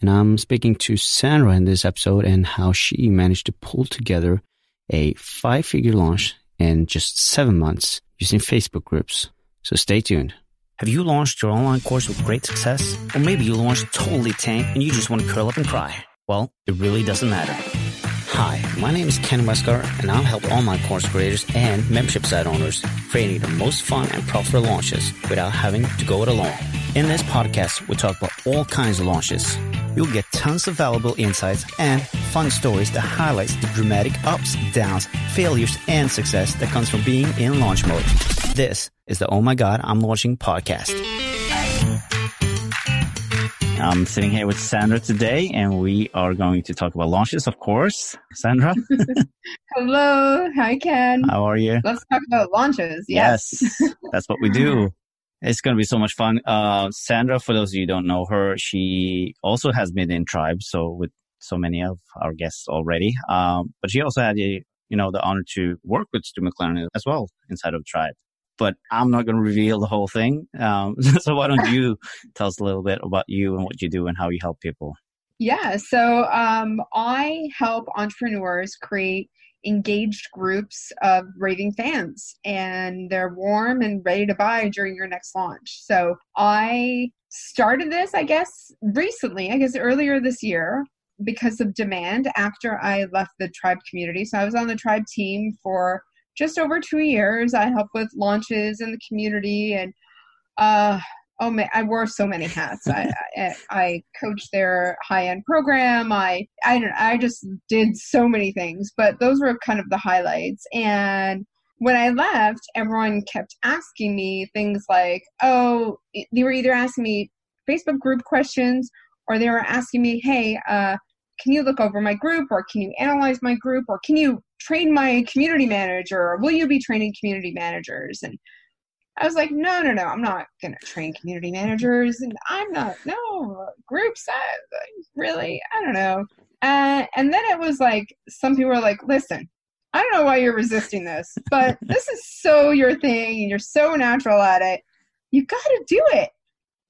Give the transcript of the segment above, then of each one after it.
And I'm speaking to Sandra in this episode and how she managed to pull together a five figure launch in just seven months using Facebook groups. So stay tuned. Have you launched your online course with great success? Or maybe you launched totally tank and you just want to curl up and cry? Well, it really doesn't matter. Hi, my name is Ken Westgaard, and I'll help online course creators and membership site owners creating the most fun and profitable launches without having to go it alone. In this podcast, we talk about all kinds of launches. You'll get tons of valuable insights and fun stories that highlights the dramatic ups, downs, failures, and success that comes from being in launch mode. This is the Oh My God, I'm Launching podcast. I'm sitting here with Sandra today, and we are going to talk about launches, of course. Sandra? Hello. Hi, Ken. How are you? Let's talk about launches. Yes, yes that's what we do. It's going to be so much fun. Uh, Sandra, for those of you who don't know her, she also has been in Tribe, so with so many of our guests already. Um, but she also had a, you know, the honor to work with Stu McLaren as well inside of Tribe but I'm not going to reveal the whole thing. Um, so why don't you tell us a little bit about you and what you do and how you help people? Yeah, so um, I help entrepreneurs create engaged groups of raving fans, and they're warm and ready to buy during your next launch. So I started this, I guess, recently, I guess earlier this year because of demand after I left the tribe community. So I was on the tribe team for just over two years. I help with launches in the community and uh, oh man, I wore so many hats. I, I, I coached their high end program. I I don't I just did so many things, but those were kind of the highlights. And when I left, everyone kept asking me things like, "Oh, they were either asking me Facebook group questions, or they were asking me, "Hey, uh, can you look over my group, or can you analyze my group, or can you train my community manager or will you be training community managers and i was like no no no i'm not going to train community managers. And i'm not no groups I, really? I don't know. Uh, and then it was like some people were like listen i don't know why you're resisting this but this is so your thing and you're so natural at it. You got to do it.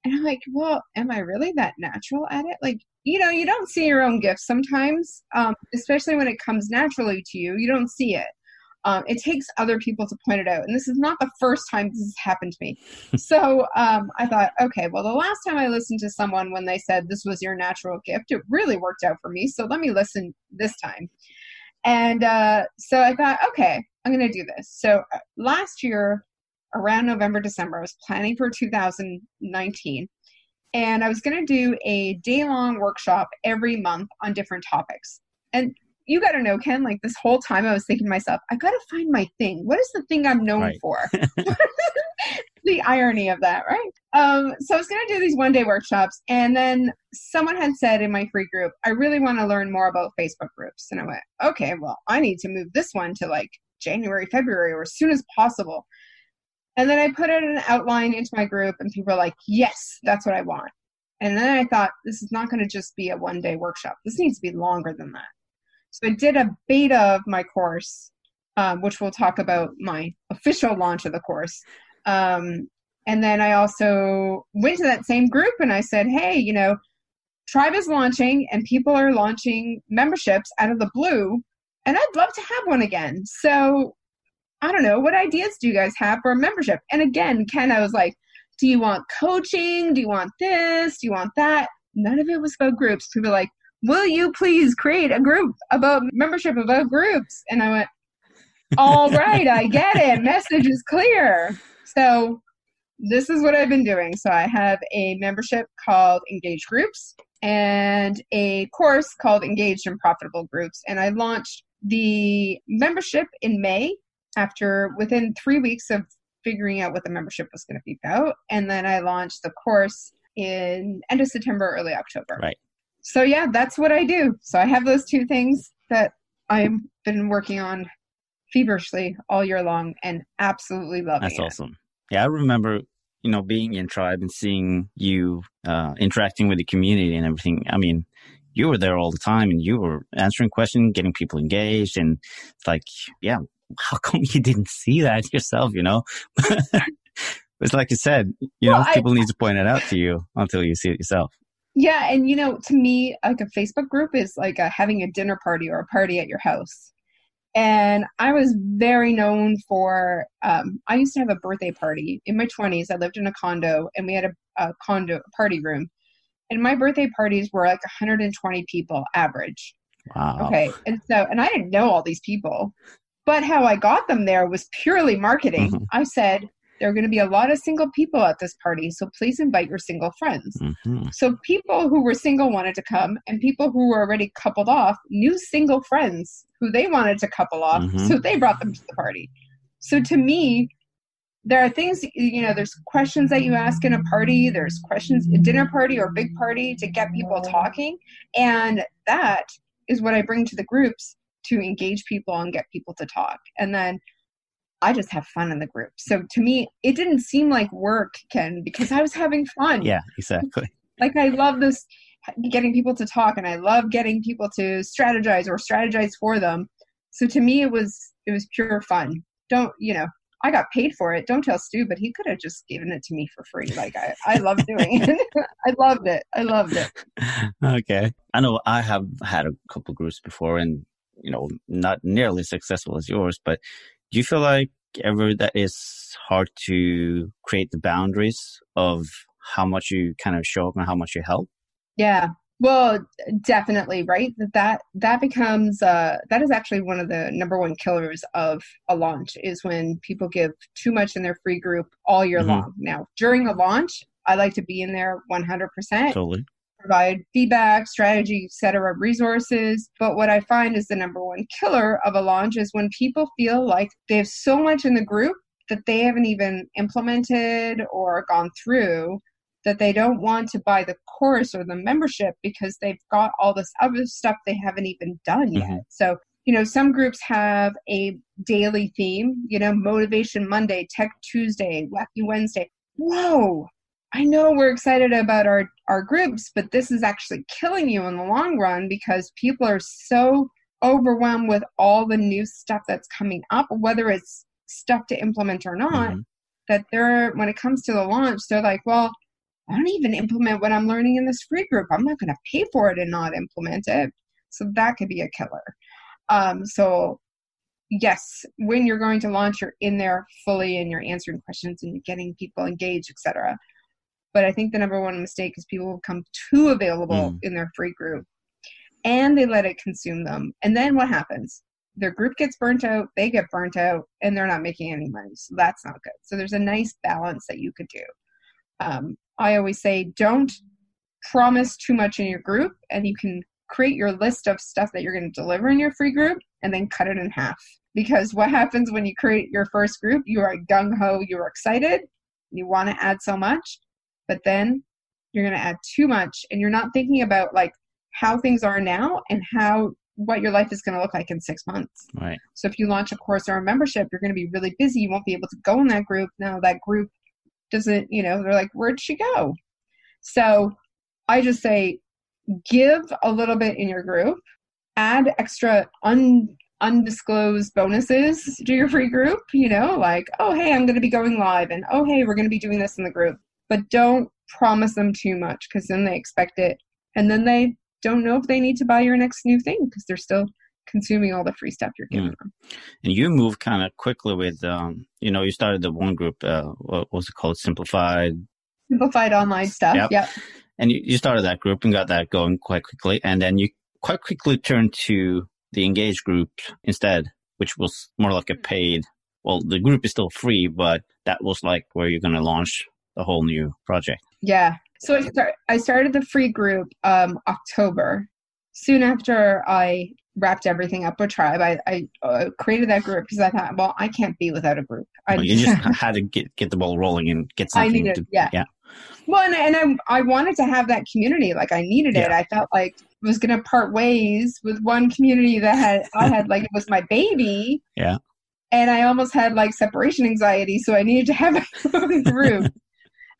And i'm like well am i really that natural at it? Like you know, you don't see your own gifts sometimes, um, especially when it comes naturally to you. You don't see it. Um, it takes other people to point it out. And this is not the first time this has happened to me. so um, I thought, okay, well, the last time I listened to someone when they said this was your natural gift, it really worked out for me. So let me listen this time. And uh, so I thought, okay, I'm going to do this. So uh, last year, around November, December, I was planning for 2019 and I was going to do a day long workshop every month on different topics. And you got to know, Ken, like this whole time I was thinking to myself, I got to find my thing. What is the thing I'm known right. for? the irony of that, right? Um, so I was going to do these one day workshops, and then someone had said in my free group, I really want to learn more about Facebook groups. And I went, okay, well, I need to move this one to like January, February, or as soon as possible. And then I put an outline into my group, and people are like, yes, that's what I want. And then I thought, this is not going to just be a one day workshop. This needs to be longer than that. So I did a beta of my course, um, which we'll talk about my official launch of the course. Um, and then I also went to that same group and I said, hey, you know, Tribe is launching and people are launching memberships out of the blue. And I'd love to have one again. So I don't know, what ideas do you guys have for a membership? And again, Ken, I was like, do you want coaching? Do you want this? Do you want that? None of it was about groups. People were like, will you please create a group about membership about groups? And I went, all right, I get it. Message is clear. So this is what I've been doing. So I have a membership called Engaged Groups and a course called Engaged and Profitable Groups. And I launched the membership in May after within three weeks of figuring out what the membership was going to be about. And then I launched the course in end of September, early October. Right. So yeah, that's what I do. So I have those two things that I've been working on feverishly all year long and absolutely That's it. awesome. Yeah, I remember, you know, being in Tribe and seeing you uh, interacting with the community and everything. I mean, you were there all the time and you were answering questions, getting people engaged. And it's like, yeah, how come you didn't see that yourself, you know? it's like you said, you Well, know, I- people need to point it out to you until you see it yourself. Yeah, and you know, to me, like a Facebook group is like a, having a dinner party or a party at your house. And I was very known for. Um, I used to have a birthday party in my twenties. I lived in a condo, and we had a, a condo party room. And my birthday parties were like 120 people average. Wow. Okay, and so, and I didn't know all these people, but how I got them there was purely marketing. Mhm. I said there are going to be a lot of single people at this party, so please invite your single friends. hmm So people who were single wanted to come, and people who were already coupled off knew single friends who they wanted to couple off, Mhm. so they brought them to the party. So to me, there are things you know. There's questions that you ask in a party. There's questions a dinner party or big party to get people talking, and that is what I bring to the groups to engage people and get people to talk. And then I just have fun in the group. So to me, it didn't seem like work, Ken, because I was having fun Yeah, exactly. like I love this getting people to talk and I love getting people to strategize or strategize for them. So to me it was it was pure fun. Don't you know, I got paid for it. Don't tell Stu, but he could have just given it to me for free. Like I, I love doing it. I loved it. I loved it. okay. I know I have had a couple groups before and, you know, not nearly as successful as yours, but do you feel like ever that is hard to create the boundaries of how much you kind of show up and how much you help? Yeah. Well, definitely, right? That that that becomes uh that is actually one of the number one killers of a launch is when people give too much in their free group all year Mhm. long. Now, during a launch, I like to be in there 100%, Totally. Provide feedback, strategy, etc., resources. But what I find is the number one killer of a launch is when people feel like they have so much in the group that they haven't even implemented or gone through that they don't want to buy the course or the membership because they've got all this other stuff they haven't even done yet. Mhm. So, you know, some groups have a daily theme, you know, Motivation Monday, Tech Tuesday, Wacky Wednesday. Whoa, I know we're excited about our, our groups, but this is actually killing you in the long run because people are so overwhelmed with all the new stuff that's coming up, whether it's stuff to implement or not, Mhm. that they're, when it comes to the launch, they're like, well, I don't even implement what I'm learning in this free group. I'm not going to pay for it and not implement it. So that could be a killer. Um, so yes, when you're going to launch, you're in there fully and you're answering questions and you're getting people engaged, etc. But I think the number one mistake is people become too available Mm. in their free group and they let it consume them. And then what happens? Their group gets burnt out, they get burnt out, and they're not making any money. So that's not good. So there's a nice balance that you could do. Um, I always say don't promise too much in your group, and you can create your list of stuff that you're going to deliver in your free group and then cut it in half. Because what happens when you create your first group? You are gung ho, you're excited, you want to add so much, but then you're going to add too much, and you're not thinking about like how things are now and how what your life is going to look like in six months. Right. So if you launch a course or a membership, you're going to be really busy. You won't be able to go in that group. Now that group doesn't, you know, they're like, where'd she go? So I just say give a little bit in your group, add extra un undisclosed bonuses to your free group, you know, like, oh hey, I'm gonna be going live and oh hey, we're gonna be doing this in the group. But don't promise them too much because then they expect it and then they don't know if they need to buy your next new thing because they're still consuming all the free stuff you're giving them. And you moved kind of quickly with, um, you know, you started the one group, uh, what was it called? Simplified. Simplified online stuff. Yep. Yep. And you, you started that group and got that going quite quickly. And then you quite quickly turned to the engaged group instead, which was more like a paid. Well, the group is still free, but that was like where you're going to launch a whole new project. Yeah. So I, start, I started the free group um, October. Soon after I wrapped everything up with Tribe, I, I uh, created that group because I thought, well, I can't be without a group. I, Well, you just had to get, get the ball rolling and get something. I needed- to, yeah. yeah. Well, and, and I, I wanted to have that community. Like I needed it. I felt like I was going to part ways with one community that had, I had like, it was my baby. Yeah. And I almost had like separation anxiety. So I needed to have a group.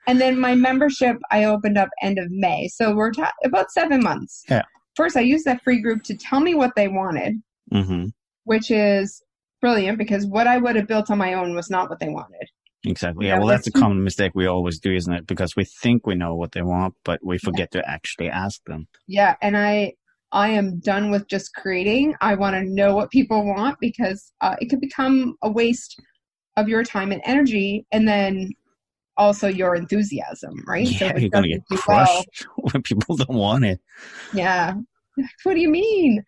And then my membership, I opened up end of May. So we're ta- about seven months. Yeah. First, I used that free group to tell me what they wanted, Mm-hmm. which is brilliant because what I would have built on my own was not what they wanted. Exactly. Yeah, Yeah. Well, that's a common mistake we always do, isn't it? Because we think we know what they want, but we forget to actually ask them. yeah and i i am done with just creating i want to know what people want because uh, it could become a waste of your time and energy and then also your enthusiasm right? Yeah, it you're gonna get doesn't well- crushed when people don't want it. yeah. What do you mean?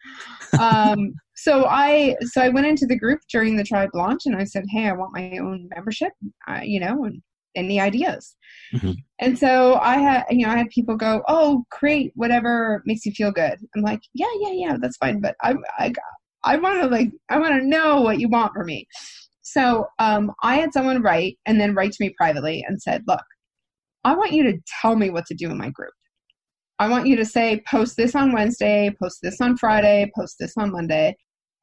Um so i so i went into the group during the tribe launch and i said hey i want my own membership uh, you know and any ideas. Mhm. and so i had you know i had people go oh create whatever makes you feel good. I'm like yeah yeah yeah that's fine but i i i want to like i want to know what you want from me so um i had someone write and then write to me privately and said look i want you to tell me what to do in my group I want you to say, post this on Wednesday, post this on Friday, post this on Monday.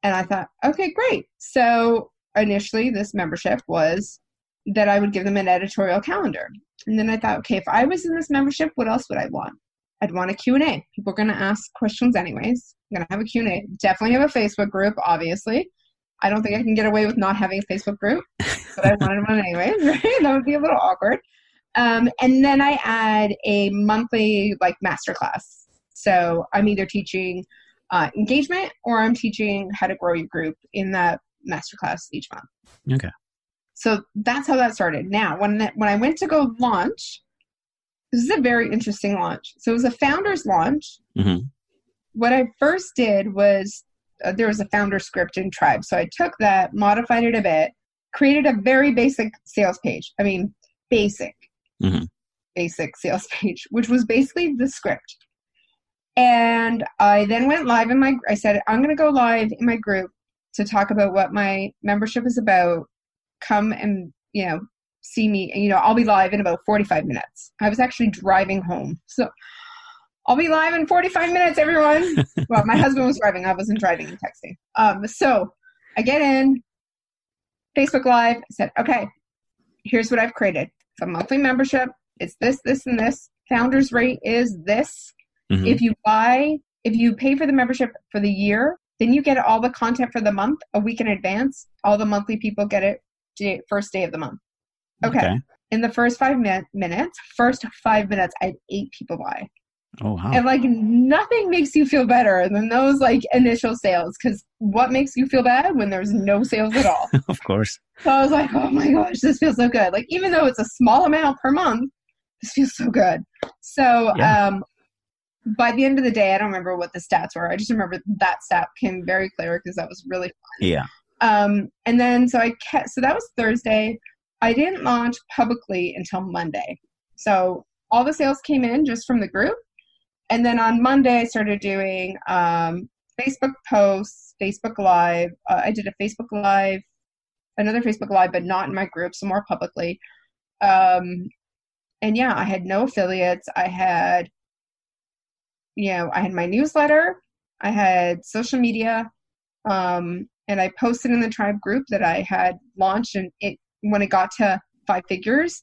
And I thought, okay, great. So initially, this membership was that I would give them an editorial calendar. And then I thought, okay, if I was in this membership, what else would I want? I'd want a Q&A. People are going to ask questions anyways. I'm going to have a Q&A. Definitely have a Facebook group, obviously. I don't think I can get away with not having a Facebook group, but I wanted one anyways, right? That would be a little awkward. Um, and then I add a monthly like masterclass. So I'm either teaching uh, engagement or I'm teaching how to grow your group in that masterclass each month. Okay. So that's how that started. Now, when that, when I went to go launch, this is a very interesting launch. So it was a founder's launch. Mhm. What I first did was uh, there was a founder script in Tribe. So I took that, modified it a bit, created a very basic sales page. I mean, basic, Mhm. basic sales page, which was basically the script. And I then went live in my, I said, I'm going to go live in my group to talk about what my membership is about. Come and, you know, see me. You know, I'll be live in about 45 minutes. I was actually driving home. So I'll be live in 45 minutes, everyone. well, my husband was driving. I wasn't driving and texting. Um, so I get in, Facebook Live. I said, okay, here's what I've created. It's a monthly membership. It's this, this, and this. Founder's rate is this. Mhm. If you buy, if you pay for the membership for the year, then you get all the content for the month a week in advance. All the monthly people get it first day of the month. Okay. In the first five min- minutes, first five minutes, I had eight people buy. Oh wow. And like nothing makes you feel better than those like initial sales. Because what makes you feel bad when there's no sales at all? of course. so I was like, oh my gosh, this feels so good. Like even though it's a small amount per month, this feels so good. So Yeah. um, by the end of the day, I don't remember what the stats were. I just remember that stat came very clear because that was really fun. Yeah. um, and then so I kept, so that was Thursday. I didn't launch publicly until Monday. So all the sales came in just from the group. And then on Monday, I started doing um, Facebook posts, Facebook Live. Uh, I did a Facebook Live, another Facebook Live, but not in my group, so more publicly. Um, and yeah, I had no affiliates. I had, you know, I had my newsletter, I had social media, um, and I posted in the tribe group that I had launched, and it when it got to five figures,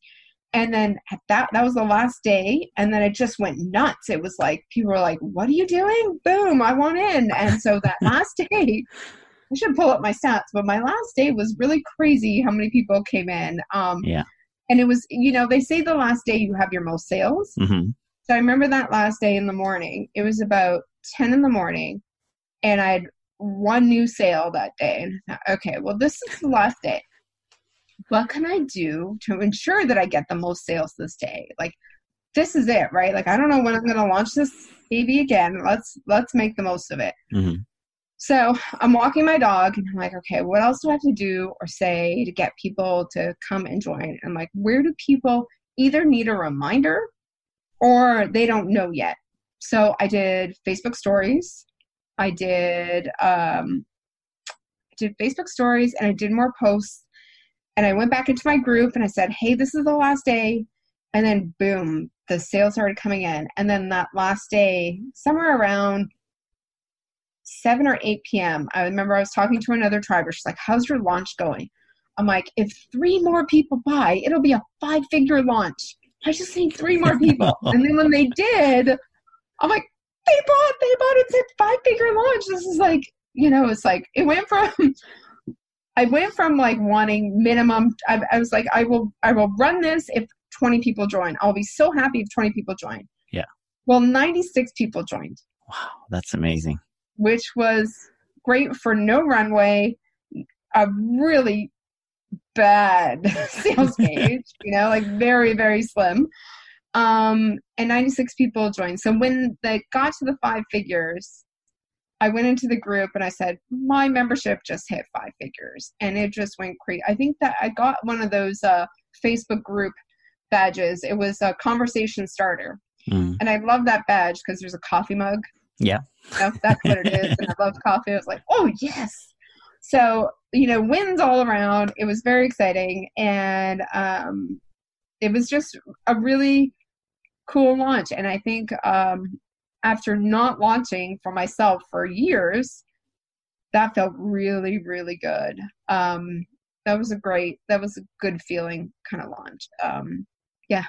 and then that that was the last day, and then it just went nuts. It was like people were like, "What are you doing?" Boom! I want in, and so that last day. I should pull up my stats, but my last day was really crazy how many people came in. Um, Yeah. And it was, you know, they say the last day you have your most sales. hmm So I remember that last day in the morning. It was about 10 in the morning, and I had one new sale that day. And I thought, okay, well, this is the last day. What can I do to ensure that I get the most sales this day? Like, this is it, right? Like, I don't know when I'm going to launch this baby again. Let's let's make the most of it. hmm So I'm walking my dog, and I'm like, okay, what else do I have to do or say to get people to come and join? I'm like, where do people either need a reminder or they don't know yet? So I did Facebook stories. I did um, I did Facebook stories, and I did more posts. And I went back into my group and I said, hey, this is the last day. And then boom, the sales started coming in. And then that last day, somewhere around 7 or 8 p.m., I remember I was talking to another triber. She's like, How's your launch going? I'm like, If three more people buy, it'll be a five figure launch. I just need three more people. and then when they did, I'm like, They bought, they bought it's a five figure launch. This is like, you know, it's like, it went from. I went from like wanting minimum. I, I was like, I will, I will run this if 20 people join. I'll be so happy if 20 people join. Yeah. Well, 96 people joined. Wow, that's amazing. Which was great for no runway, a really bad sales page, you know, like very, very slim. Um, and 96 people joined. So when they got to the five figures, I went into the group and I said, my membership just hit five figures. And it just went crazy. I think that I got one of those uh, Facebook group badges. It was a conversation starter. Mm. And I love that badge because there's a coffee mug. Yeah. That's what it is. and I love coffee. I was like, oh, yes. So, you know, wins all around. It was very exciting. And um, it was just a really cool launch. And I think um, after not launching for myself for years, that felt really, really good. Um, that was a great, that was a good feeling kind of launch. Um, yeah.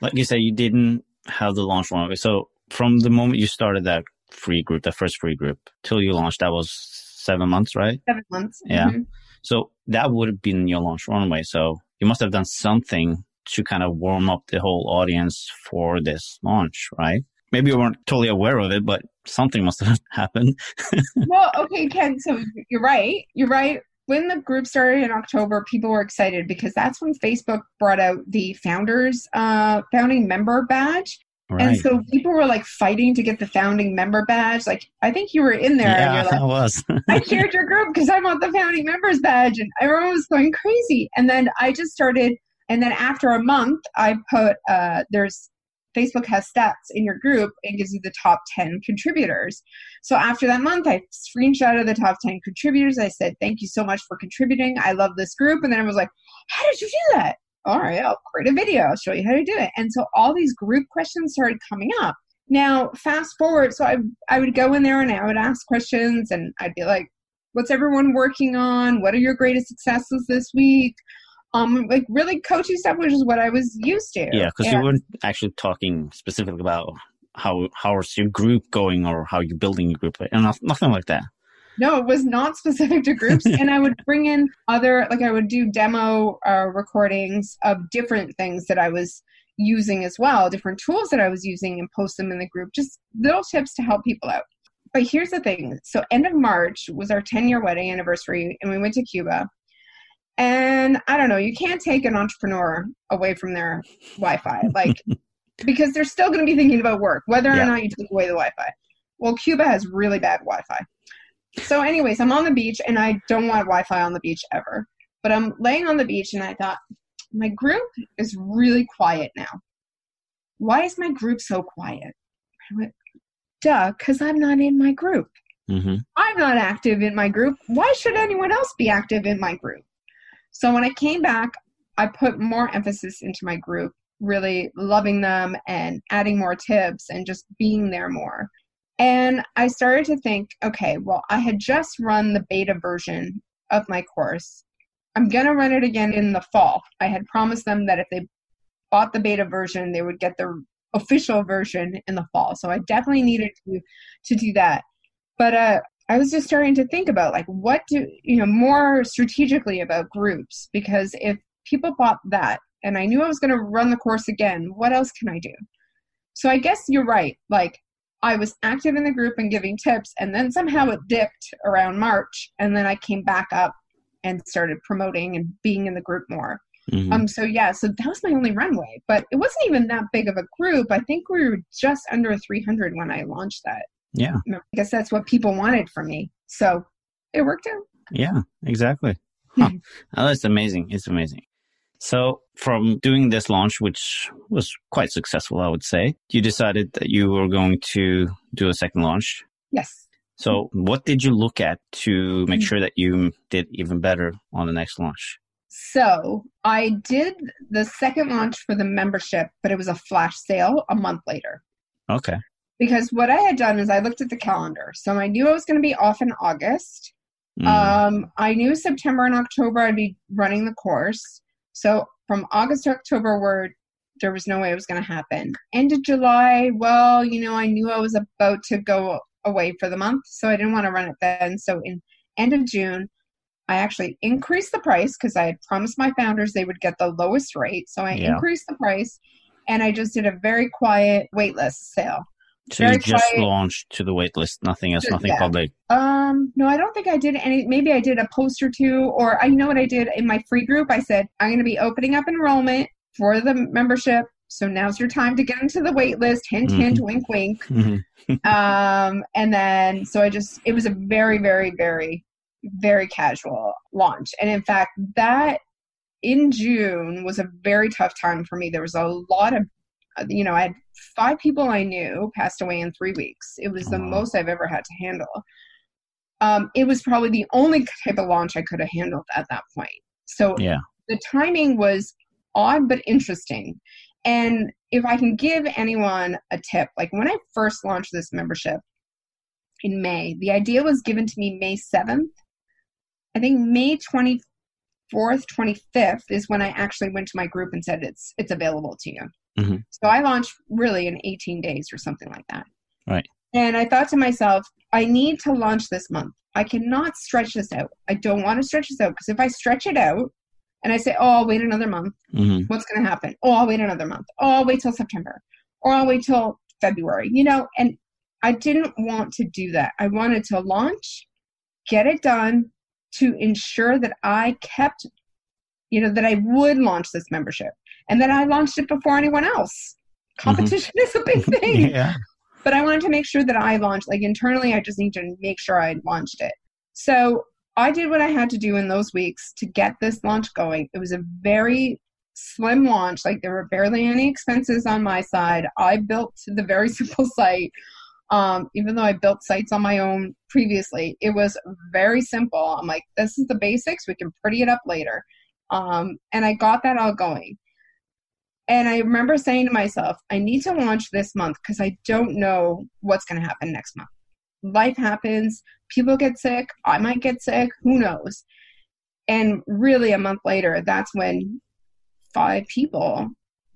Like you said, you didn't have the launch one. So from the moment you started that free group, that first free group, till you launched, that was seven months, right? Seven months. Yeah. Mm-hmm. So that would have been your launch runway. So you must have done something to kind of warm up the whole audience for this launch, right? Maybe you weren't totally aware of it, but something must have happened. well, okay, Ken. So you're right. You're right when the group started in October, people were excited because that's when Facebook brought out the founders uh, founding member badge. Right. And so people were like fighting to get the founding member badge. Like I think you were in there. Yeah, like, I was. I shared your group because I want the founding members badge, and everyone was going crazy. And then I just started. And then after a month, I put uh, there's Facebook has stats in your group and gives you the top 10 contributors. So after that month, I screenshotted the top 10 contributors. I said, Thank you so much for contributing. I love this group. And then I was like, How did you do that? All right, I'll create a video. I'll show you how to do it. And so all these group questions started coming up. Now, fast forward, so I, I would go in there and I would ask questions and I'd be like, What's everyone working on? What are your greatest successes this week? Um like really coachy stuff which is what i was used to. Yeah because you weren't actually talking specifically about how how's your group going or how you're building your group and nothing like that. No it was not specific to groups and i would bring in other like i would do demo uh, recordings of different things that i was using as well different tools that i was using and post them in the group just little tips to help people out. But here's the thing. So end of march was our 10 year wedding anniversary and we went to cuba and I don't know, you can't take an entrepreneur away from their Wi Fi. Like, because they're still going to be thinking about work, whether or yeah. not you take away the Wi Fi. Well, Cuba has really bad Wi Fi. So, anyways, I'm on the beach and I don't want Wi Fi on the beach ever. But I'm laying on the beach and I thought, my group is really quiet now. Why is my group so quiet? I went, duh, because I'm not in my group. Mm-hmm. I'm not active in my group. Why should anyone else be active in my group? So when I came back, I put more emphasis into my group, really loving them and adding more tips and just being there more. And I started to think, okay, well, I had just run the beta version of my course. I'm going to run it again in the fall. I had promised them that if they bought the beta version, they would get the official version in the fall. So I definitely needed to to do that. But uh, I was just starting to think about like what do you know more strategically about groups because if people bought that and I knew I was going to run the course again, what else can I do? So I guess you're right. Like I was active in the group and giving tips and then somehow it dipped around March and then I came back up and started promoting and being in the group more. Mm-hmm. Um so yeah, so that was my only runway, but it wasn't even that big of a group. I think we were just under 300 when I launched that. Yeah. I guess that's what people wanted from me. So it worked out. Yeah, exactly. Huh. oh, that's amazing. It's amazing. So, from doing this launch, which was quite successful, I would say, you decided that you were going to do a second launch. Yes. So, what did you look at to make mm. sure that you did even better on the next launch? So I did the second launch for the membership, but it was a flash sale a month later. Okay. Because what I had done is I looked at the calendar. So I knew I was going to be off in August. Mm. Um, I knew September and October I'd be running the course. So from August to October, where there was no way it was going to happen. End of July, well, you know, I knew I was about to go away for the month, so I didn't want to run it then. So in end of June, I actually increased the price because I had promised my founders they would get the lowest rate. So I Yeah. increased the price and I just did a very quiet waitlist sale. So you just quiet. launched to the waitlist, nothing else, Just- nothing yeah. public. Um, no, I don't think I did any. Maybe I did a post or two, or I know what I did in my free group. I said I'm going to be opening up enrollment for the membership, so now's your time to get into the wait list. Hint, hint, wink, wink. Mhm. Um, and then so I just it was a very, very, very, very casual launch, and in fact, that in June was a very tough time for me. There was a lot of, you know, I had five people I knew passed away in three weeks. It was the Wow. most I've ever had to handle. Um, it was probably the only type of launch I could have handled at that point. So Yeah. the timing was odd but interesting. And if I can give anyone a tip, like when I first launched this membership in May, the idea was given to me May 7th. I think May 24th, 25th is when I actually went to my group and said it's it's available to you. Mhm. So I launched really in 18 days or something like that. Right. And I thought to myself, I need to launch this month. I cannot stretch this out. I don't want to stretch this out because if I stretch it out and I say, oh, I'll wait another month, hmm what's going to happen? Oh, I'll wait another month. Oh, I'll wait till September. Or I'll wait till February, you know? And I didn't want to do that. I wanted to launch, get it done to ensure that I kept, you know, that I would launch this membership and then I launched it before anyone else. Competition is a big thing yeah. but I wanted to make sure that I launched, like internally, I just need to make sure I launched it. So I did what I had to do in those weeks to get this launch going. It was a very slim launch, like there were barely any expenses on my side. I built the very simple site. Um, even though I built sites on my own previously, it was very simple. I'm like, this is the basics. We can pretty it up later. Um, and I got that all going. And I remember saying to myself, I need to launch this month because I don't know what's going to happen next month. Life happens, people get sick, I might get sick, who knows? And really, a month later, that's when five people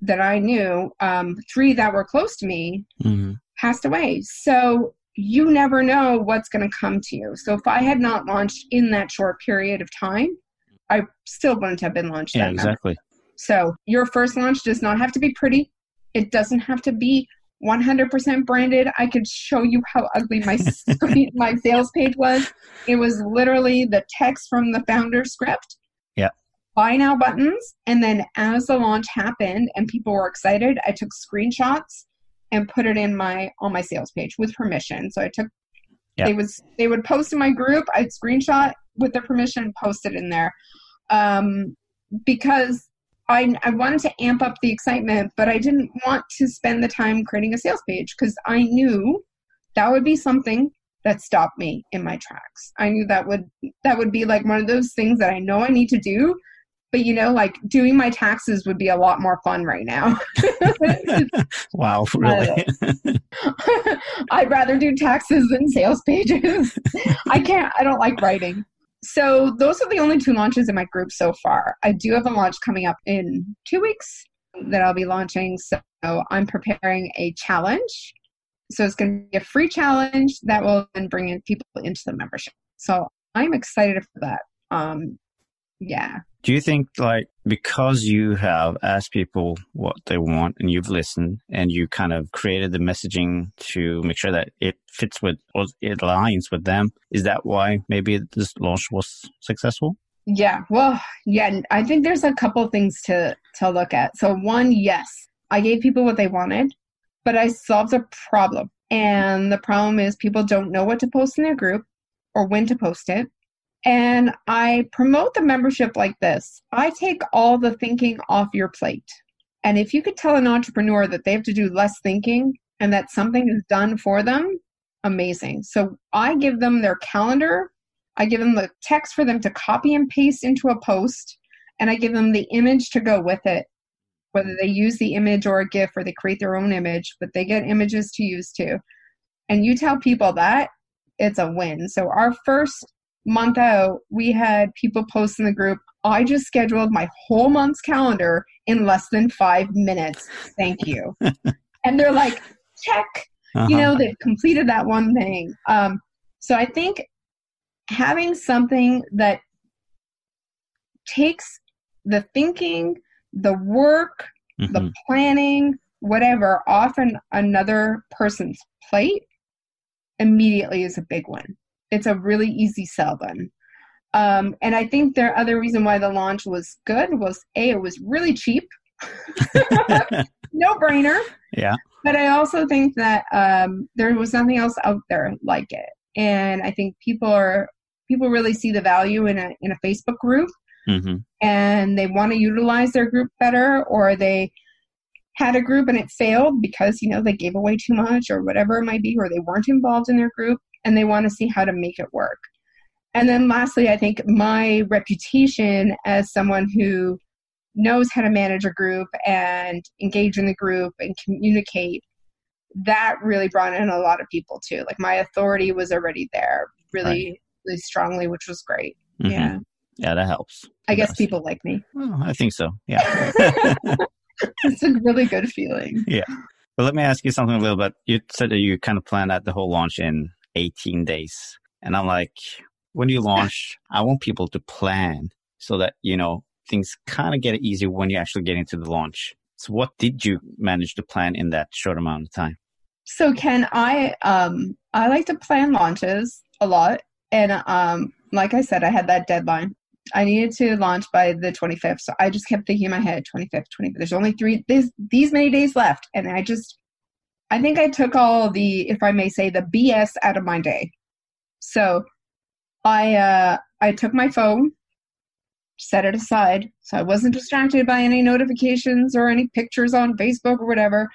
that I knew, um, three that were close to me, hmm passed away. So you never know what's going to come to you. So if I had not launched in that short period of time, I still wouldn't have been launched. Yeah, month. So your first launch does not have to be pretty. It doesn't have to be 100% branded. I could show you how ugly my screen, my sales page was. It was literally the text from the founder script. Yeah. Buy now buttons. And then as the launch happened and people were excited, I took screenshots and put it in my on my sales page with permission. So I took Yeah. they was they would post in my group, I'd screenshot with their permission, post it in there. Um, because I, I wanted to amp up the excitement, but I didn't want to spend the time creating a sales page because I knew that would be something that stopped me in my tracks. I knew that would that would be like one of those things that I know I need to do, but you know, like doing my taxes would be a lot more fun right now. wow, really? I'd rather do taxes than sales pages. I can't, I don't like writing. So, those are the only two launches in my group so far. I do have a launch coming up in two weeks that I'll be launching. So, I'm preparing a challenge. So, it's going to be a free challenge that will then bring in people into the membership. So, I'm excited for that. Um, yeah. Do you think, like, because you have asked people what they want and you've listened and you kind of created the messaging to make sure that it fits with or it aligns with them, is that why maybe this launch was successful? Yeah, well, yeah, I think there's a couple things to to look at. So one, yes, I gave people what they wanted, but I solved a problem. And the problem is people don't know what to post in their group or when to post it. And I promote the membership like this. I take all the thinking off your plate. And if you could tell an entrepreneur that they have to do less thinking and that something is done for them, amazing. So I give them their calendar I give them the text for them to copy and paste into a post, and I give them the image to go with it. Whether they use the image or a GIF or they create their own image, but they get images to use too. And you tell people that, it's a win. So our first month out, we had people post in the group, I just scheduled my whole month's calendar in less than five minutes. Thank you. and they're like, check. Uh-huh. You know, they've completed that one thing. Um, so I think having something that takes the thinking, the work, mm-hmm. the planning, whatever, off an, another person's plate immediately is a big one. It's a really easy sell then. Um, and I think the other reason why the launch was good was A, it was really cheap. no brainer. Yeah. But I also think that um, there was nothing else out there like it. And I think people are people really see the value in a in a Facebook group mm-hmm. and they want to utilize their group better or they had a group and it failed because you know they gave away too much or whatever it might be or they weren't involved in their group and they want to see how to make it work and then lastly i think my reputation as someone who knows how to manage a group and engage in the group and communicate that really brought in a lot of people too like my authority was already there really right. really strongly which was great mm-hmm. yeah yeah, that helps. I guess people like me. Well, I think so. Yeah. it's a really good feeling. Yeah. But let me ask you something a little bit. You said that you kind of planned out the whole launch in 18 days. And I'm like, when you launch, I want people to plan so that, you know, things kind of get easier when you actually get into the launch. So what did you manage to plan in that short amount of time? So Ken, I um I like to plan launches a lot. And um like I said, I had that deadline. I needed to launch by the 25th. So I just kept thinking in my head, 25th, 25th. There's only three, there's these many days left. And I just, I think I took all the, if I may say, the BS out of my day. So I, uh, I took my phone, set it aside. So I wasn't distracted by any notifications or any pictures on Facebook or whatever.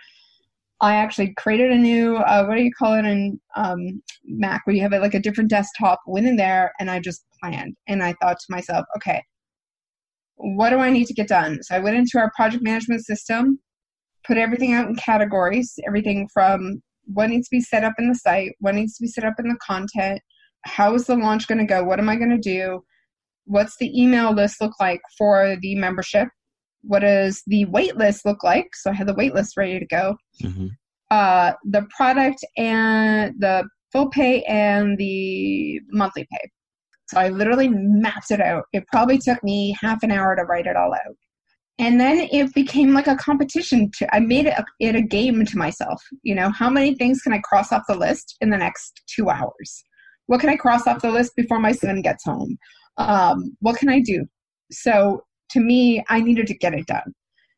I actually created a new, uh, what do you call it in um, Mac, where you have like a different desktop, went in there, and I just planned. And I thought to myself, okay, what do I need to get done? So I went into our project management system, put everything out in categories, everything from what needs to be set up in the site, what needs to be set up in the content, how is the launch going to go, what am I going to do, what's the email list look like for the membership, what does the wait list look like? So I had the wait list ready to go. Mm-hmm. Uh, the product and the full pay and the monthly pay. So I literally mapped it out. It probably took me half an hour to write it all out. And then it became like a competition. To, I made it a, it a game to myself. You know, how many things can I cross off the list in the next two hours? What can I cross off the list before my son gets home? Um, what can I do? So to me, I needed to get it done.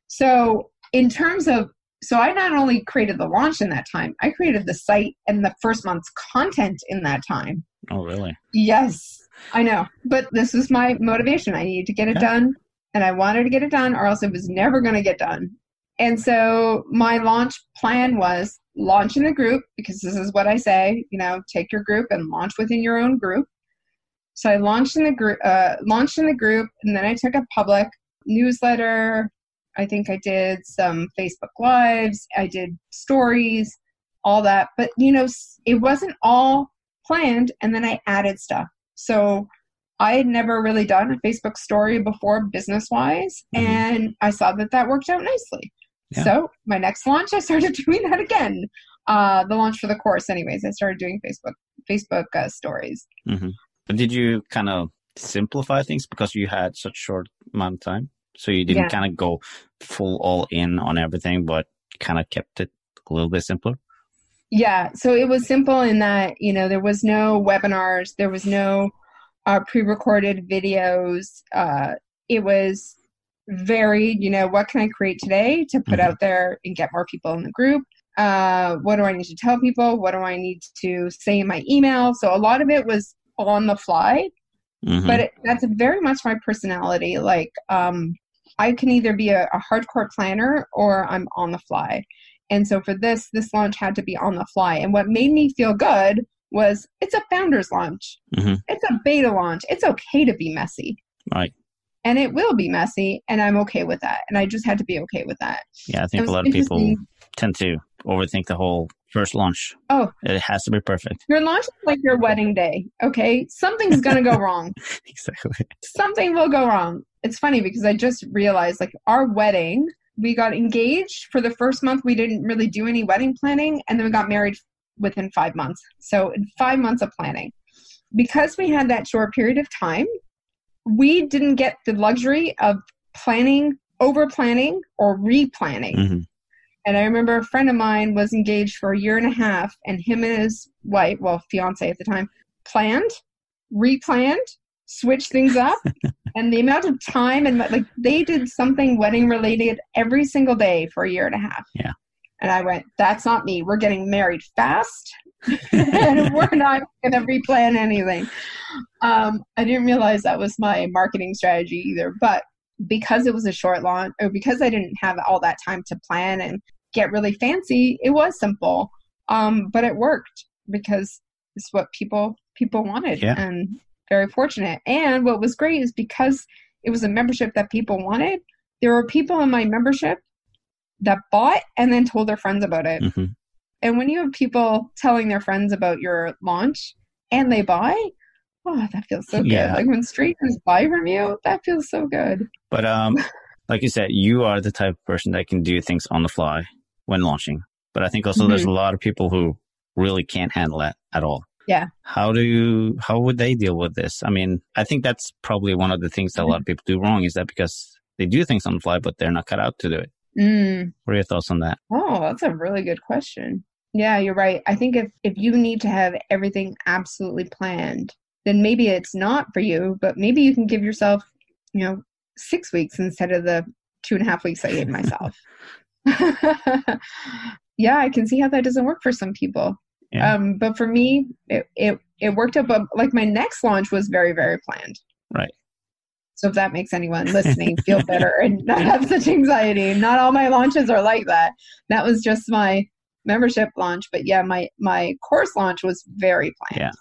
So, in terms of, so I not only created the launch in that time, I created the site and the first month's content in that time. Oh, really? Yes, I know. But this was my motivation. I needed to get it yeah. done, and I wanted to get it done, or else it was never going to get done. And so my launch plan was launch in a group because this is what I say, you know, take your group and launch within your own group. So I launched in the group, uh, launched in the group, and then I took a public newsletter. I think I did some Facebook lives. I did stories, all that. But you know, it wasn't all planned. And then I added stuff. So I had never really done a Facebook story before, business wise, mm-hmm. and I saw that that worked out nicely. Yeah. So my next launch, I started doing that again. Uh, the launch for the course, anyways, I started doing Facebook Facebook uh, stories. Mm-hmm. But did you kind of simplify things because you had such short amount of time? So you didn't yeah. kind of go full all in on everything, but kind of kept it a little bit simpler? Yeah. So it was simple in that, you know, there was no webinars, there was no uh, pre recorded videos. Uh, it was very, you know, what can I create today to put mm-hmm. out there and get more people in the group? Uh, what do I need to tell people? What do I need to say in my email? So a lot of it was on the fly. Mm-hmm. But it, that's very much my personality. Like, um, I can either be a, a hardcore planner or I'm on the fly. And so for this, this launch had to be on the fly. And what made me feel good was it's a founder's launch. Mm-hmm. It's a beta launch. It's okay to be messy. Right. and it will be messy and i'm okay with that and i just had to be okay with that Yeah, I think a lot of people tend to overthink the whole first launch. Oh. It has to be perfect. your launch is like your wedding day okay something's gonna go wrong Exactly. something will go wrong it's funny because i just realized like our wedding we got engaged for the first month we didn't really do any wedding planning and then we got married within five months so in five months of planning because we had that short period of time we didn't get the luxury of planning over planning or replanning hmm and I remember a friend of mine was engaged for a year and a half, and him and his wife, well, fiance at the time, planned, replanned, switched things up, and the amount of time and like they did something wedding related every single day for a year and a half. Yeah. And I went, that's not me. We're getting married fast, and we're not going to replan anything. Um, I didn't realize that was my marketing strategy either, but because it was a short launch, or because I didn't have all that time to plan and get really fancy, it was simple. Um, but it worked because it's what people people wanted, Yeah. and very fortunate. And what was great is because it was a membership that people wanted. There were people in my membership that bought and then told their friends about it. hmm And when you have people telling their friends about your launch and they buy, oh, that feels so good. Yeah. Like when strangers buy from you, that feels so good. But um, like you said, you are the type of person that can do things on the fly when launching. But I think also there's a lot of people who really can't handle that at all. Yeah. How do you, how would they deal with this? I mean, I think that's probably one of the things that a lot of people do wrong is that because they do things on the fly, but they're not cut out to do it. Mm. What are your thoughts on that? Oh, that's a really good question. Yeah, you're right. I think if if you need to have everything absolutely planned, then maybe it's not for you, but maybe you can give yourself, you know, six weeks instead of the two and a half weeks I gave myself. yeah, I can see how that doesn't work for some people. Yeah. Um, but for me, it, it it worked out. But like my next launch was very very planned. Right. So if that makes anyone listening feel better and not have such anxiety, not all my launches are like that. That was just my membership launch, but yeah, my my course launch was very planned. Yeah.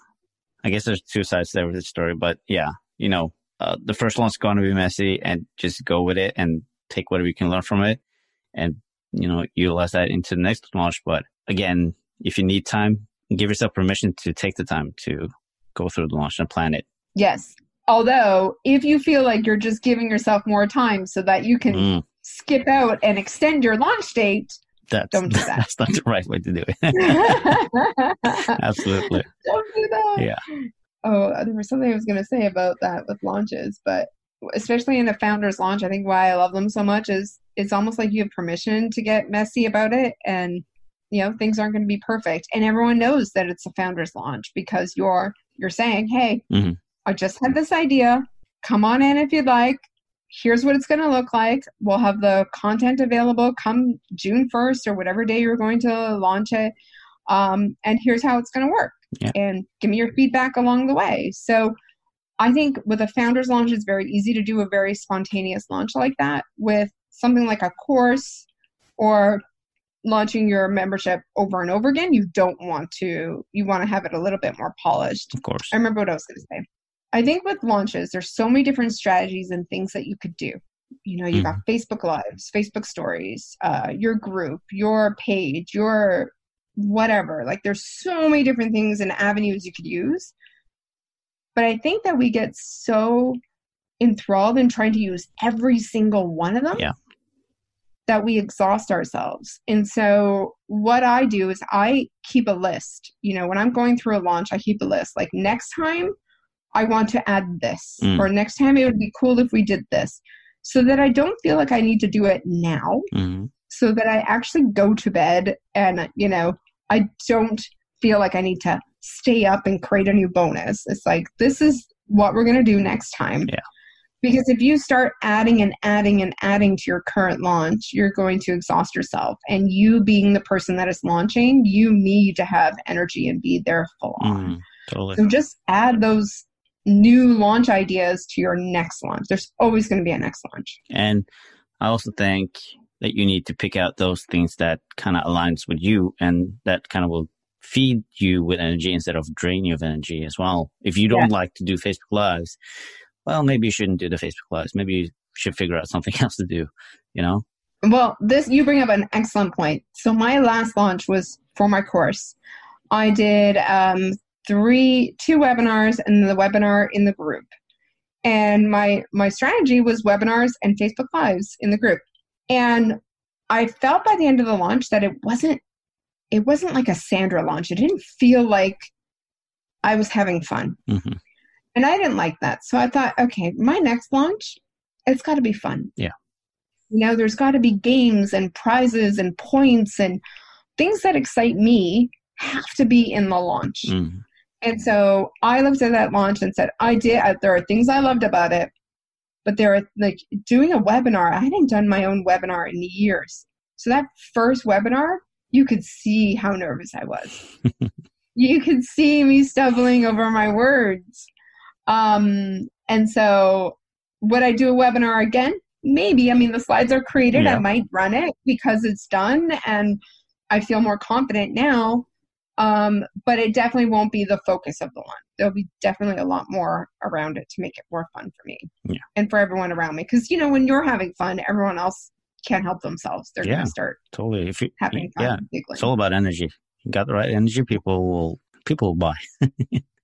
I guess there's two sides there with the story, but yeah, you know, uh, the first one's going to be messy and just go with it and take whatever you can learn from it and, you know, utilize that into the next launch. But again, if you need time, give yourself permission to take the time to go through the launch and plan it. Yes. Although, if you feel like you're just giving yourself more time so that you can Mm, skip out and extend your launch date, that's, Don't do that. that's not the right way to do it. Absolutely. don't do that. Yeah. Oh, there was something I was going to say about that with launches, but especially in a founder's launch, I think why I love them so much is it's almost like you have permission to get messy about it and you know things aren't going to be perfect and everyone knows that it's a founder's launch because you're you're saying hey Mhm. I just had this idea. Come on in if you'd like. Here's what it's going to look like. We'll have the content available come june 1st or whatever day you're going to launch it. Um, and here's how it's going to work. Yeah. and give me your feedback along the way. So i think with a founder's launch it's very easy to do a very spontaneous launch like that with something like a course or launching your membership over and over again. You don't want to you want to have it a little bit more polished. Of course. I remember what I was going to say. I think with launches, there's so many different strategies and things that you could do. You know, you got Facebook Lives, Facebook Stories, uh, your group, your page, your whatever. Like, there's so many different things and avenues you could use. But I think that we get so enthralled in trying to use every single one of them Yeah. that we exhaust ourselves. And so what I do is I keep a list. You know, when I'm going through a launch, I keep a list. Like next time I want to add this Mm. or next time it would be cool if we did this. So that I don't feel like I need to do it now. Mhm. So that I actually go to bed and, you know, I don't feel like I need to stay up and create a new bonus. It's like this is what we're going to do next time. Yeah. Because if you start adding and adding and adding to your current launch, you're going to exhaust yourself. And you being the person that is launching, you need to have energy and be there full on. Mhm. Totally. So just add those new launch ideas to your next launch. There's always going to be a next launch. And I also think that you need to pick out those things that kind of aligns with you and that kind of will feed you with energy instead of drain you of energy as well. If you don't like to do Facebook Lives, well, maybe you shouldn't do the Facebook Lives. Maybe you should figure out something else to do, you know? Well, this you bring up an excellent point. So my last launch was for my course. I did um, three, two webinars, and the webinar in the group. And my my strategy was webinars and Facebook Lives in the group. And I felt by the end of the launch that it wasn't it wasn't like a Sandra launch. It didn't feel like I was having fun. hmm And I didn't like that. So I thought, okay, my next launch, it's got to be fun. Yeah. You know, there's got to be games and prizes and points and things that excite me have to be in the launch. hmm And so I looked at that launch and said, I did, I, there are things I loved about it, but there are like doing a webinar. I hadn't done my own webinar in years. So that first webinar, you could see how nervous I was. you could see me stumbling over my words. Um, and so would I do a webinar again? Maybe. I mean, the slides are created. Yeah. I might run it because it's done and I feel more confident now. Um, but it definitely won't be the focus of the launch. There'll be definitely a lot more around it to make it more fun for me Yeah. and for everyone around me. Because, you know, when you're having fun, everyone else can't help themselves. They're Yeah. going to start Totally. If you, having fun. yeah, giggling. it's all about energy. You got the right energy, people will people will buy.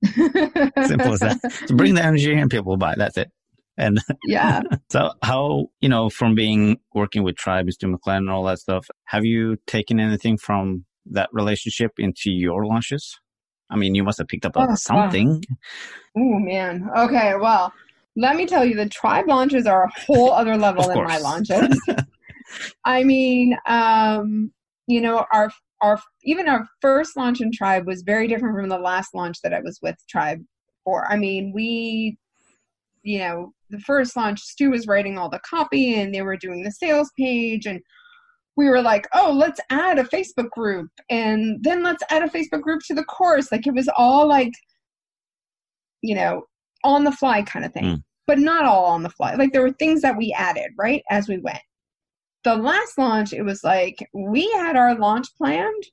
Simple as that. So bring the energy and people will buy. That's it. And yeah. so how, you know, from being working with Tribe and Stu McLaren and all that stuff, have you taken anything from that relationship into your launches? I mean, you must have picked up Oh, on something. Oh man. Okay. Well, let me tell you, the tribe launches are a whole other level than my launches. I mean, um, you know, our our even our first launch in Tribe was very different from the last launch that I was with Tribe for. I mean, we, you know, the first launch, Stu was writing all the copy, and they were doing the sales page, and we were like, oh, let's add a Facebook group, and then let's add a Facebook group to the course. Like it was all like, you know, on the fly kind of thing, Mm. but not all on the fly. Like there were things that we added right as we went the last launch, it was like we had our launch planned,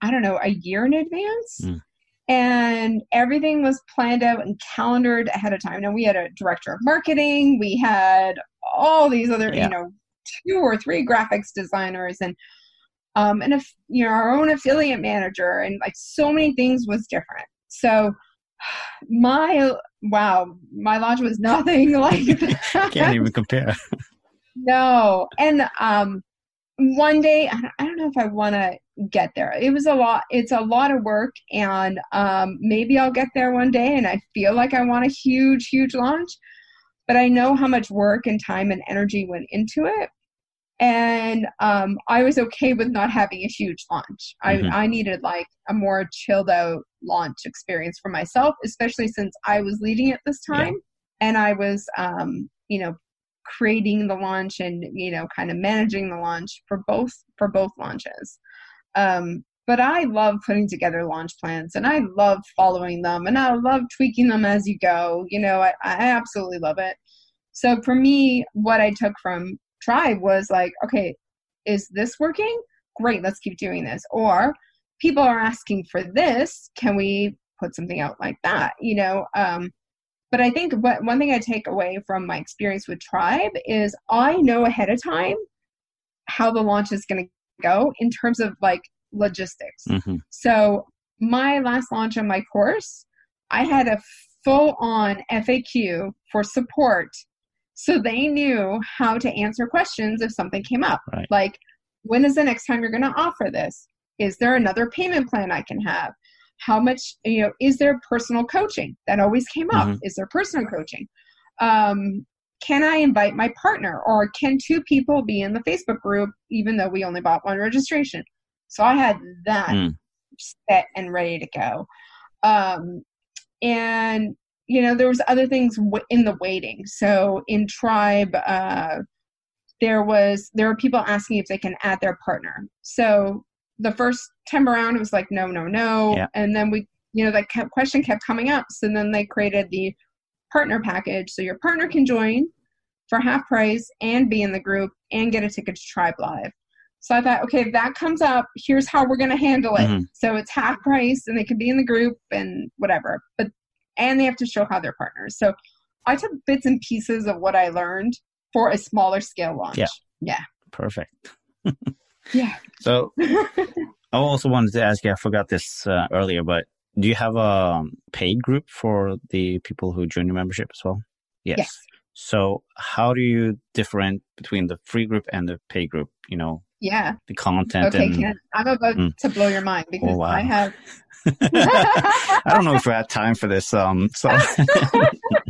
I don't know, a year in advance. Mm. And everything was planned out and calendared ahead of time. Now we had a director of marketing, we had all these other, Yeah. you know, two or three graphics designers and um and if you know our own affiliate manager and like so many things was different. So my wow, my launch was nothing like that. Can't even compare. No, and um, one day I don't- I don't know if I want to get there. It was a lot. It's a lot of work, and um, maybe I'll get there one day. And I feel like I want a huge, huge launch, but I know how much work and time and energy went into it, and um, I was okay with not having a huge launch. Mhm. I I needed like a more chilled out launch experience for myself, especially since I was leading it this Yeah. time, and I was um, you know creating the launch and you know kind of managing the launch for both for both launches um, but i love putting together launch plans and i love following them and i love tweaking them as you go. You know i, I absolutely love it. So for me what i took from tribe was like okay is this working? Great let's keep doing this. Or people are asking for this can we put something out like that you know? Um, but I think what, one thing I take away from my experience with Tribe is I know ahead of time how the launch is going to go in terms of like logistics. hmm So my last launch on my course, I had a full on FAQ for support. So they knew how to answer questions if something came up. Right. Like, when is the next time you're going to offer this? Is there another payment plan I can have? How much, you know, is there personal coaching? That always came up. Mhm. Is there personal coaching? Um, can I invite my partner or can two people be in the Facebook group even though we only bought one registration? So I had that Mm. set and ready to go. Um, and you know, there was other things w- in the waiting. So in Tribe, uh, there was there were people asking if they can add their partner. So the first time around, it was like no, no, no, Yeah. and then we, you know, that kept, question kept coming up. So then they created the partner package, so your partner can join for half price and be in the group and get a ticket to Tribe Live. So I thought, okay, that comes up, here's how we're going to handle it. Mhm. So it's half price and they can be in the group and whatever. But and they have to show how they're partners. So I took bits and pieces of what I learned for a smaller scale launch. Yeah. Yeah. Perfect. Yeah. So I also wanted to ask you, I forgot this uh, earlier, but do you have a paid group for the people who join your membership as well? Yes. Yes. So how do you different between the free group and the pay group? You know, Yeah. the content Okay, and Ken. I'm about Mm. to blow your mind because Oh, wow. I have I don't know if we have time for this. Um, so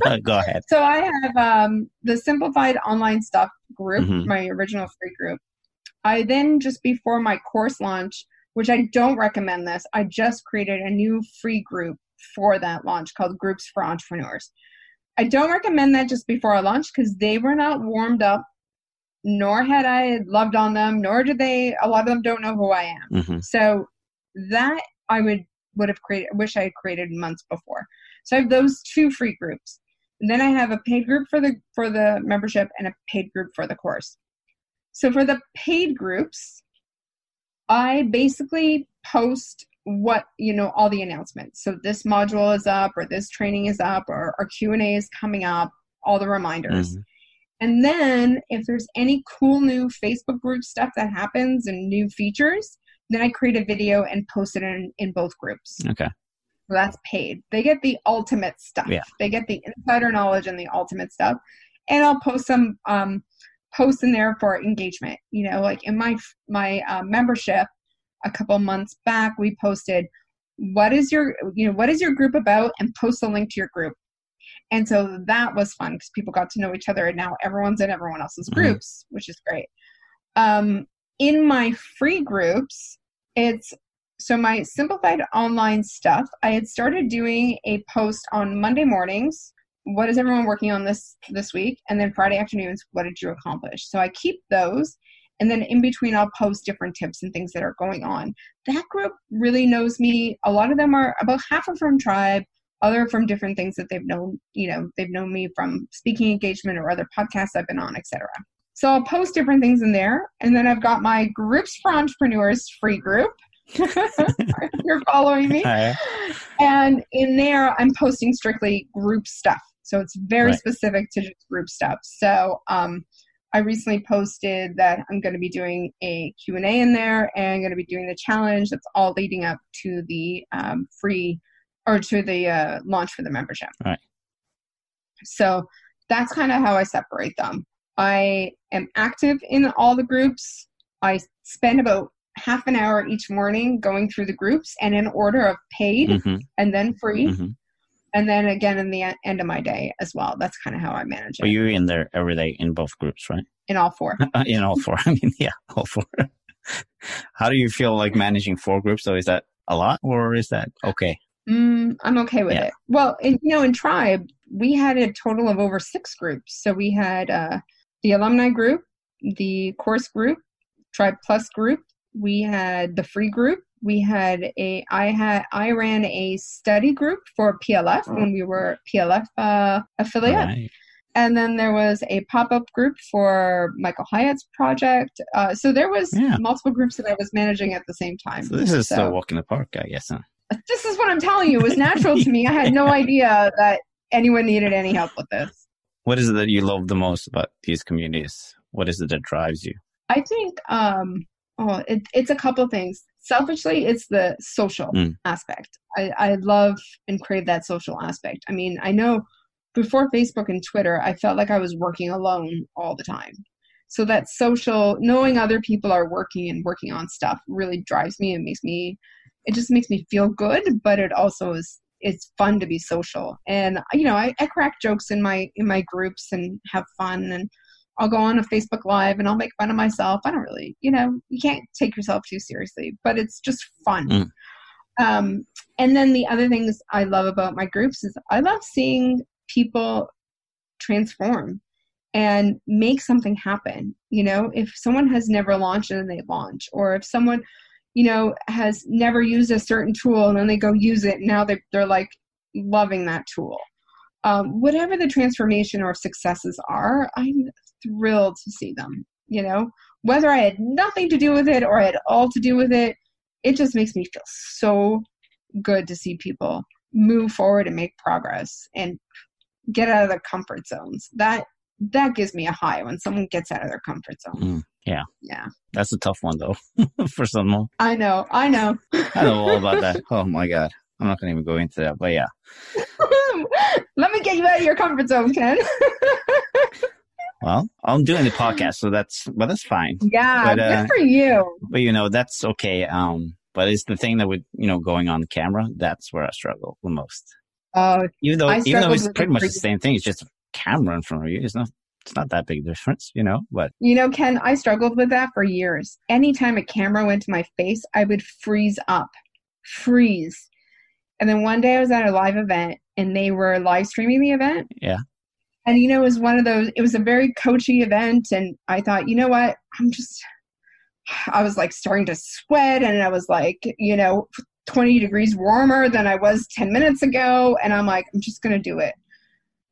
go ahead. So I have um, the simplified online stuff group, Mhm. my original free group. I then just before my course launch, which I don't recommend this, I just created a new free group for that launch called Groups for Entrepreneurs. I don't recommend that just before I launch because they were not warmed up, nor had I loved on them, nor did they. A lot of them don't know who I am. hmm So that I would would have created wish I had created months before. So I have those two free groups. And then I have a paid group for the for the membership and a paid group for the course. So for the paid groups, I basically post what you know all the announcements. So this module is up, or this training is up, or our Q and A is coming up. All the reminders. Mhm. And then if there's any cool new Facebook group stuff that happens and new features, then I create a video and post it in, in both groups. Okay. So that's paid. They get the ultimate stuff. Yeah. They get the insider knowledge and the ultimate stuff. And I'll post some um, posts in there for engagement. You know, like in my my uh, membership, a couple months back, we posted what is your you know what is your group about, and post a link to your group. And so that was fun because people got to know each other, and now everyone's in everyone else's Mhm. groups, which is great. Um, in my free groups, it's so my simplified online stuff. I had started doing a post on Monday mornings. What is everyone working on this this week? And then Friday afternoons, what did you accomplish? So I keep those, and then in between, I'll post different tips and things that are going on. That group really knows me. A lot of them are about half are from Tribe, other from different things that they've known. You know, they've known me from speaking engagement or other podcasts I've been on, etc. So I'll post different things in there, and then I've got my Groups for Entrepreneurs free group. You're following me, Hi. and in there I'm posting strictly group stuff. So it's very Right. specific to just group stuff. So um, I recently posted that I'm going to be doing a Q&A in there and I'm going to be doing the challenge that's all leading up to the um, free or to the uh, launch for the membership. Right. So that's kind of how I separate them. I am active in all the groups. I spend about half an hour each morning going through the groups and in order of paid hmm and then free hmm and then again in the end of my day as well. That's kind of how I manage it you're in there every day in both groups, right? in all four. in all four. I mean, yeah, all four. How do you feel like managing four groups? So is that a lot or is that okay? Mm, I'm okay with Yeah. it. Well, in, you know, in Tribe, we had a total of over six groups. So we had uh, the alumni group, the course group, Tribe Plus group. We had the free group. We had a. I had. I ran a study group for PLF when we were PLF uh, affiliate. Right. and then there was a pop-up group for michael hyatt's project uh, so there was Yeah. multiple groups that i was managing at the same time So this is So- the walk in the park, I guess. Huh? this is what i'm telling you it was natural to me i had no idea that anyone needed any help with this What is it that you love the most about these communities? What is it that drives you? i think um oh it, it's a couple things selfishly it's the social Mm. aspect. I, I love and crave that social aspect. I mean i know before facebook and twitter i felt like i was working alone all the time. So that social knowing other people are working and working on stuff really drives me and makes me it just makes me feel good but it also is it's fun to be social. And you know I, I crack jokes in my in my groups and have fun and i'll go on a facebook live and i'll make fun of myself. I don't really you know you can't take yourself too seriously but it's just fun. Mm. um, and then the other things i love about my groups is i love seeing people transform and make something happen. You know if someone has never launched and they launch or if someone you know has never used a certain tool and then they go use it and now they, they're like loving that tool. Um, whatever the transformation or successes are i'm thrilled to see them you know whether i had nothing to do with it or i had all to do with it it just makes me feel so good to see people move forward and make progress and get out of their comfort zones. That that gives me a high when someone gets out of their comfort zone. Mm, yeah. Yeah. That's a tough one though for someone. I know. I know. I know all about that. Oh my god. I'm not gonna even go into that, but yeah. Let me get you out of your comfort zone, Ken. Well, I'm doing the podcast, so that's but that's fine. Yeah, But, good uh, for you. But you know, that's okay. Um, but it's the thing that would you know going on camera. That's where I struggle the most. Oh, Even though even though it's pretty much the same thing. It's just a camera in front of you. It's not it's not that big a difference, you know. But you know, Ken, I struggled with that for years. Anytime a camera went to my face, I would freeze up, freeze. And then one day I was at a live event and they were live streaming the event. Yeah. And you know, it was one of those, it was a very coachy event. And I thought, you know what? I'm just, I was like starting to sweat and I was like, you know, 20 degrees warmer than I was 10 minutes ago. And I'm like, I'm just going to do it.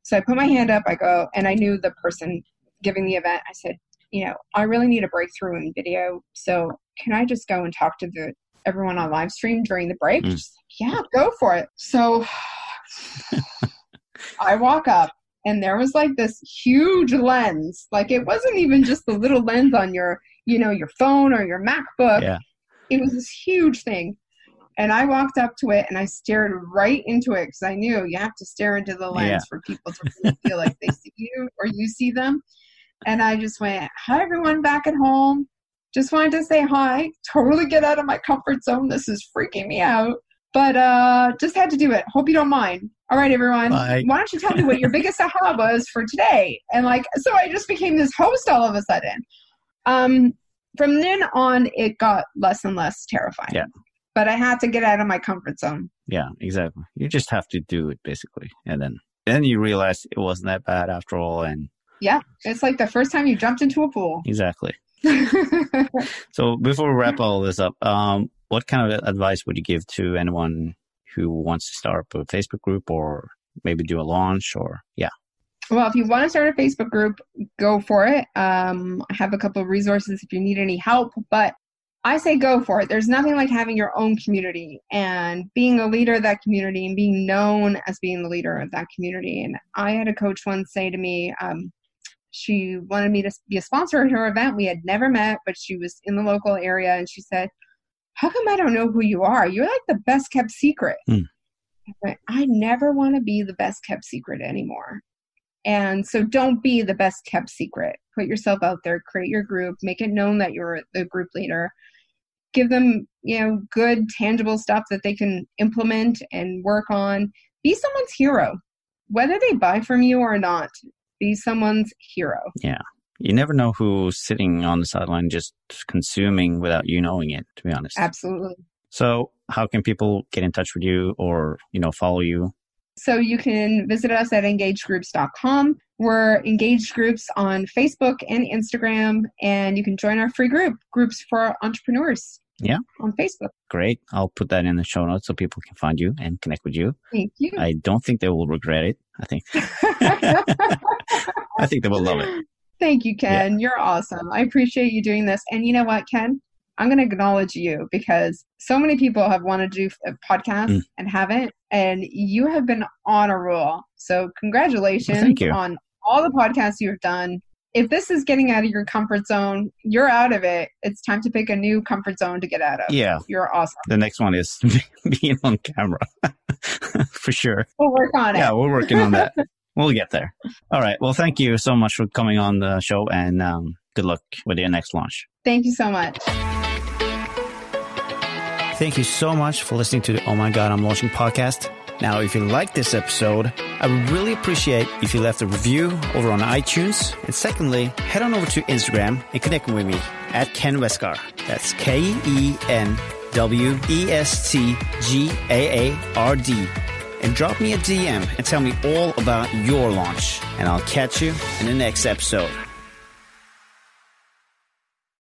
So I put my hand up, I go, and I knew the person giving the event. I said, you know, I really need a breakthrough in video. So can I just go and talk to the everyone on live stream during the break? Mm. Just, yeah, go for it. So I walk up and there was like this huge lens. Like it wasn't even just the little lens on your, you know, your phone or your MacBook. Yeah. It was this huge thing. And I walked up to it and I stared right into it because I knew you have to stare into the lens Yeah. for people to really feel like they see you or you see them. And I just went, Hi, everyone back at home. Just wanted to say hi. Totally get out of my comfort zone. This is freaking me out. But uh, just had to do it. Hope you don't mind. All right, everyone. Bye. Why don't you tell me what your biggest aha was for today? And like, so I just became this host all of a sudden. Um, from then on, it got less and less terrifying. Yeah. But I had to get out of my comfort zone. yeah, exactly. You just have to do it basically, and then then you realize it wasn't that bad after all. And Yeah. It's like the first time you jumped into a pool. exactly. So before we wrap all this up, um, what kind of advice would you give to anyone who wants to start up a Facebook group or maybe do a launch or yeah, Well, if you want to start a Facebook group, go for it. Um, I have a couple of resources if you need any help, but I say go for it. There's nothing like having your own community and being a leader of that community and being known as being the leader of that community. And I had a coach once say to me, um, she wanted me to be a sponsor at her event. We had never met, but she was in the local area, and she said, "How come I don't know who you are? You're like the best kept secret." Hmm. I went, I never want to be the best kept secret anymore. And so don't be the best kept secret. Put yourself out there, create your group, make it known that you're the group leader. Give them, you know, good tangible stuff that they can implement and work on. Be someone's hero. Whether they buy from you or not, be someone's hero. Yeah. You never know who's sitting on the sideline just consuming without you knowing it. To be honest. Absolutely. So how can people get in touch with you or you know follow you? So you can visit us at engagedgroups.com. We're engaged groups on Facebook and Instagram, and you can join our free group, Groups for Entrepreneurs. Yeah. On Facebook. Great. I'll put that in the show notes so people can find you and connect with you. Thank you. I don't think they will regret it. I think I think they will love it. Thank you, Ken. You're awesome. I appreciate you doing this. And you know what, Ken? I'm going to acknowledge you because so many people have wanted to do a podcast Mm. and haven't, and you have been on a roll. So, congratulations you. on all the podcasts you've done. If this is getting out of your comfort zone, you're out of it. It's time to pick a new comfort zone to get out of. Yeah. You're awesome. The next one is being on camera for sure. We'll work on it. Yeah, we're working on that. We'll get there. All right. Well, thank you so much for coming on the show and um, good luck with your next launch. Thank you so much. Thank you so much for listening to the Oh My God, I'm Launching podcast. Now, if you like this episode, I would really appreciate if you left a review over on iTunes. And secondly, head on over to Instagram and connect with me at Ken Westgaard. That's K E N W E S T G A A R D. And drop me a DM and tell me all about your launch. And I'll catch you in the next episode.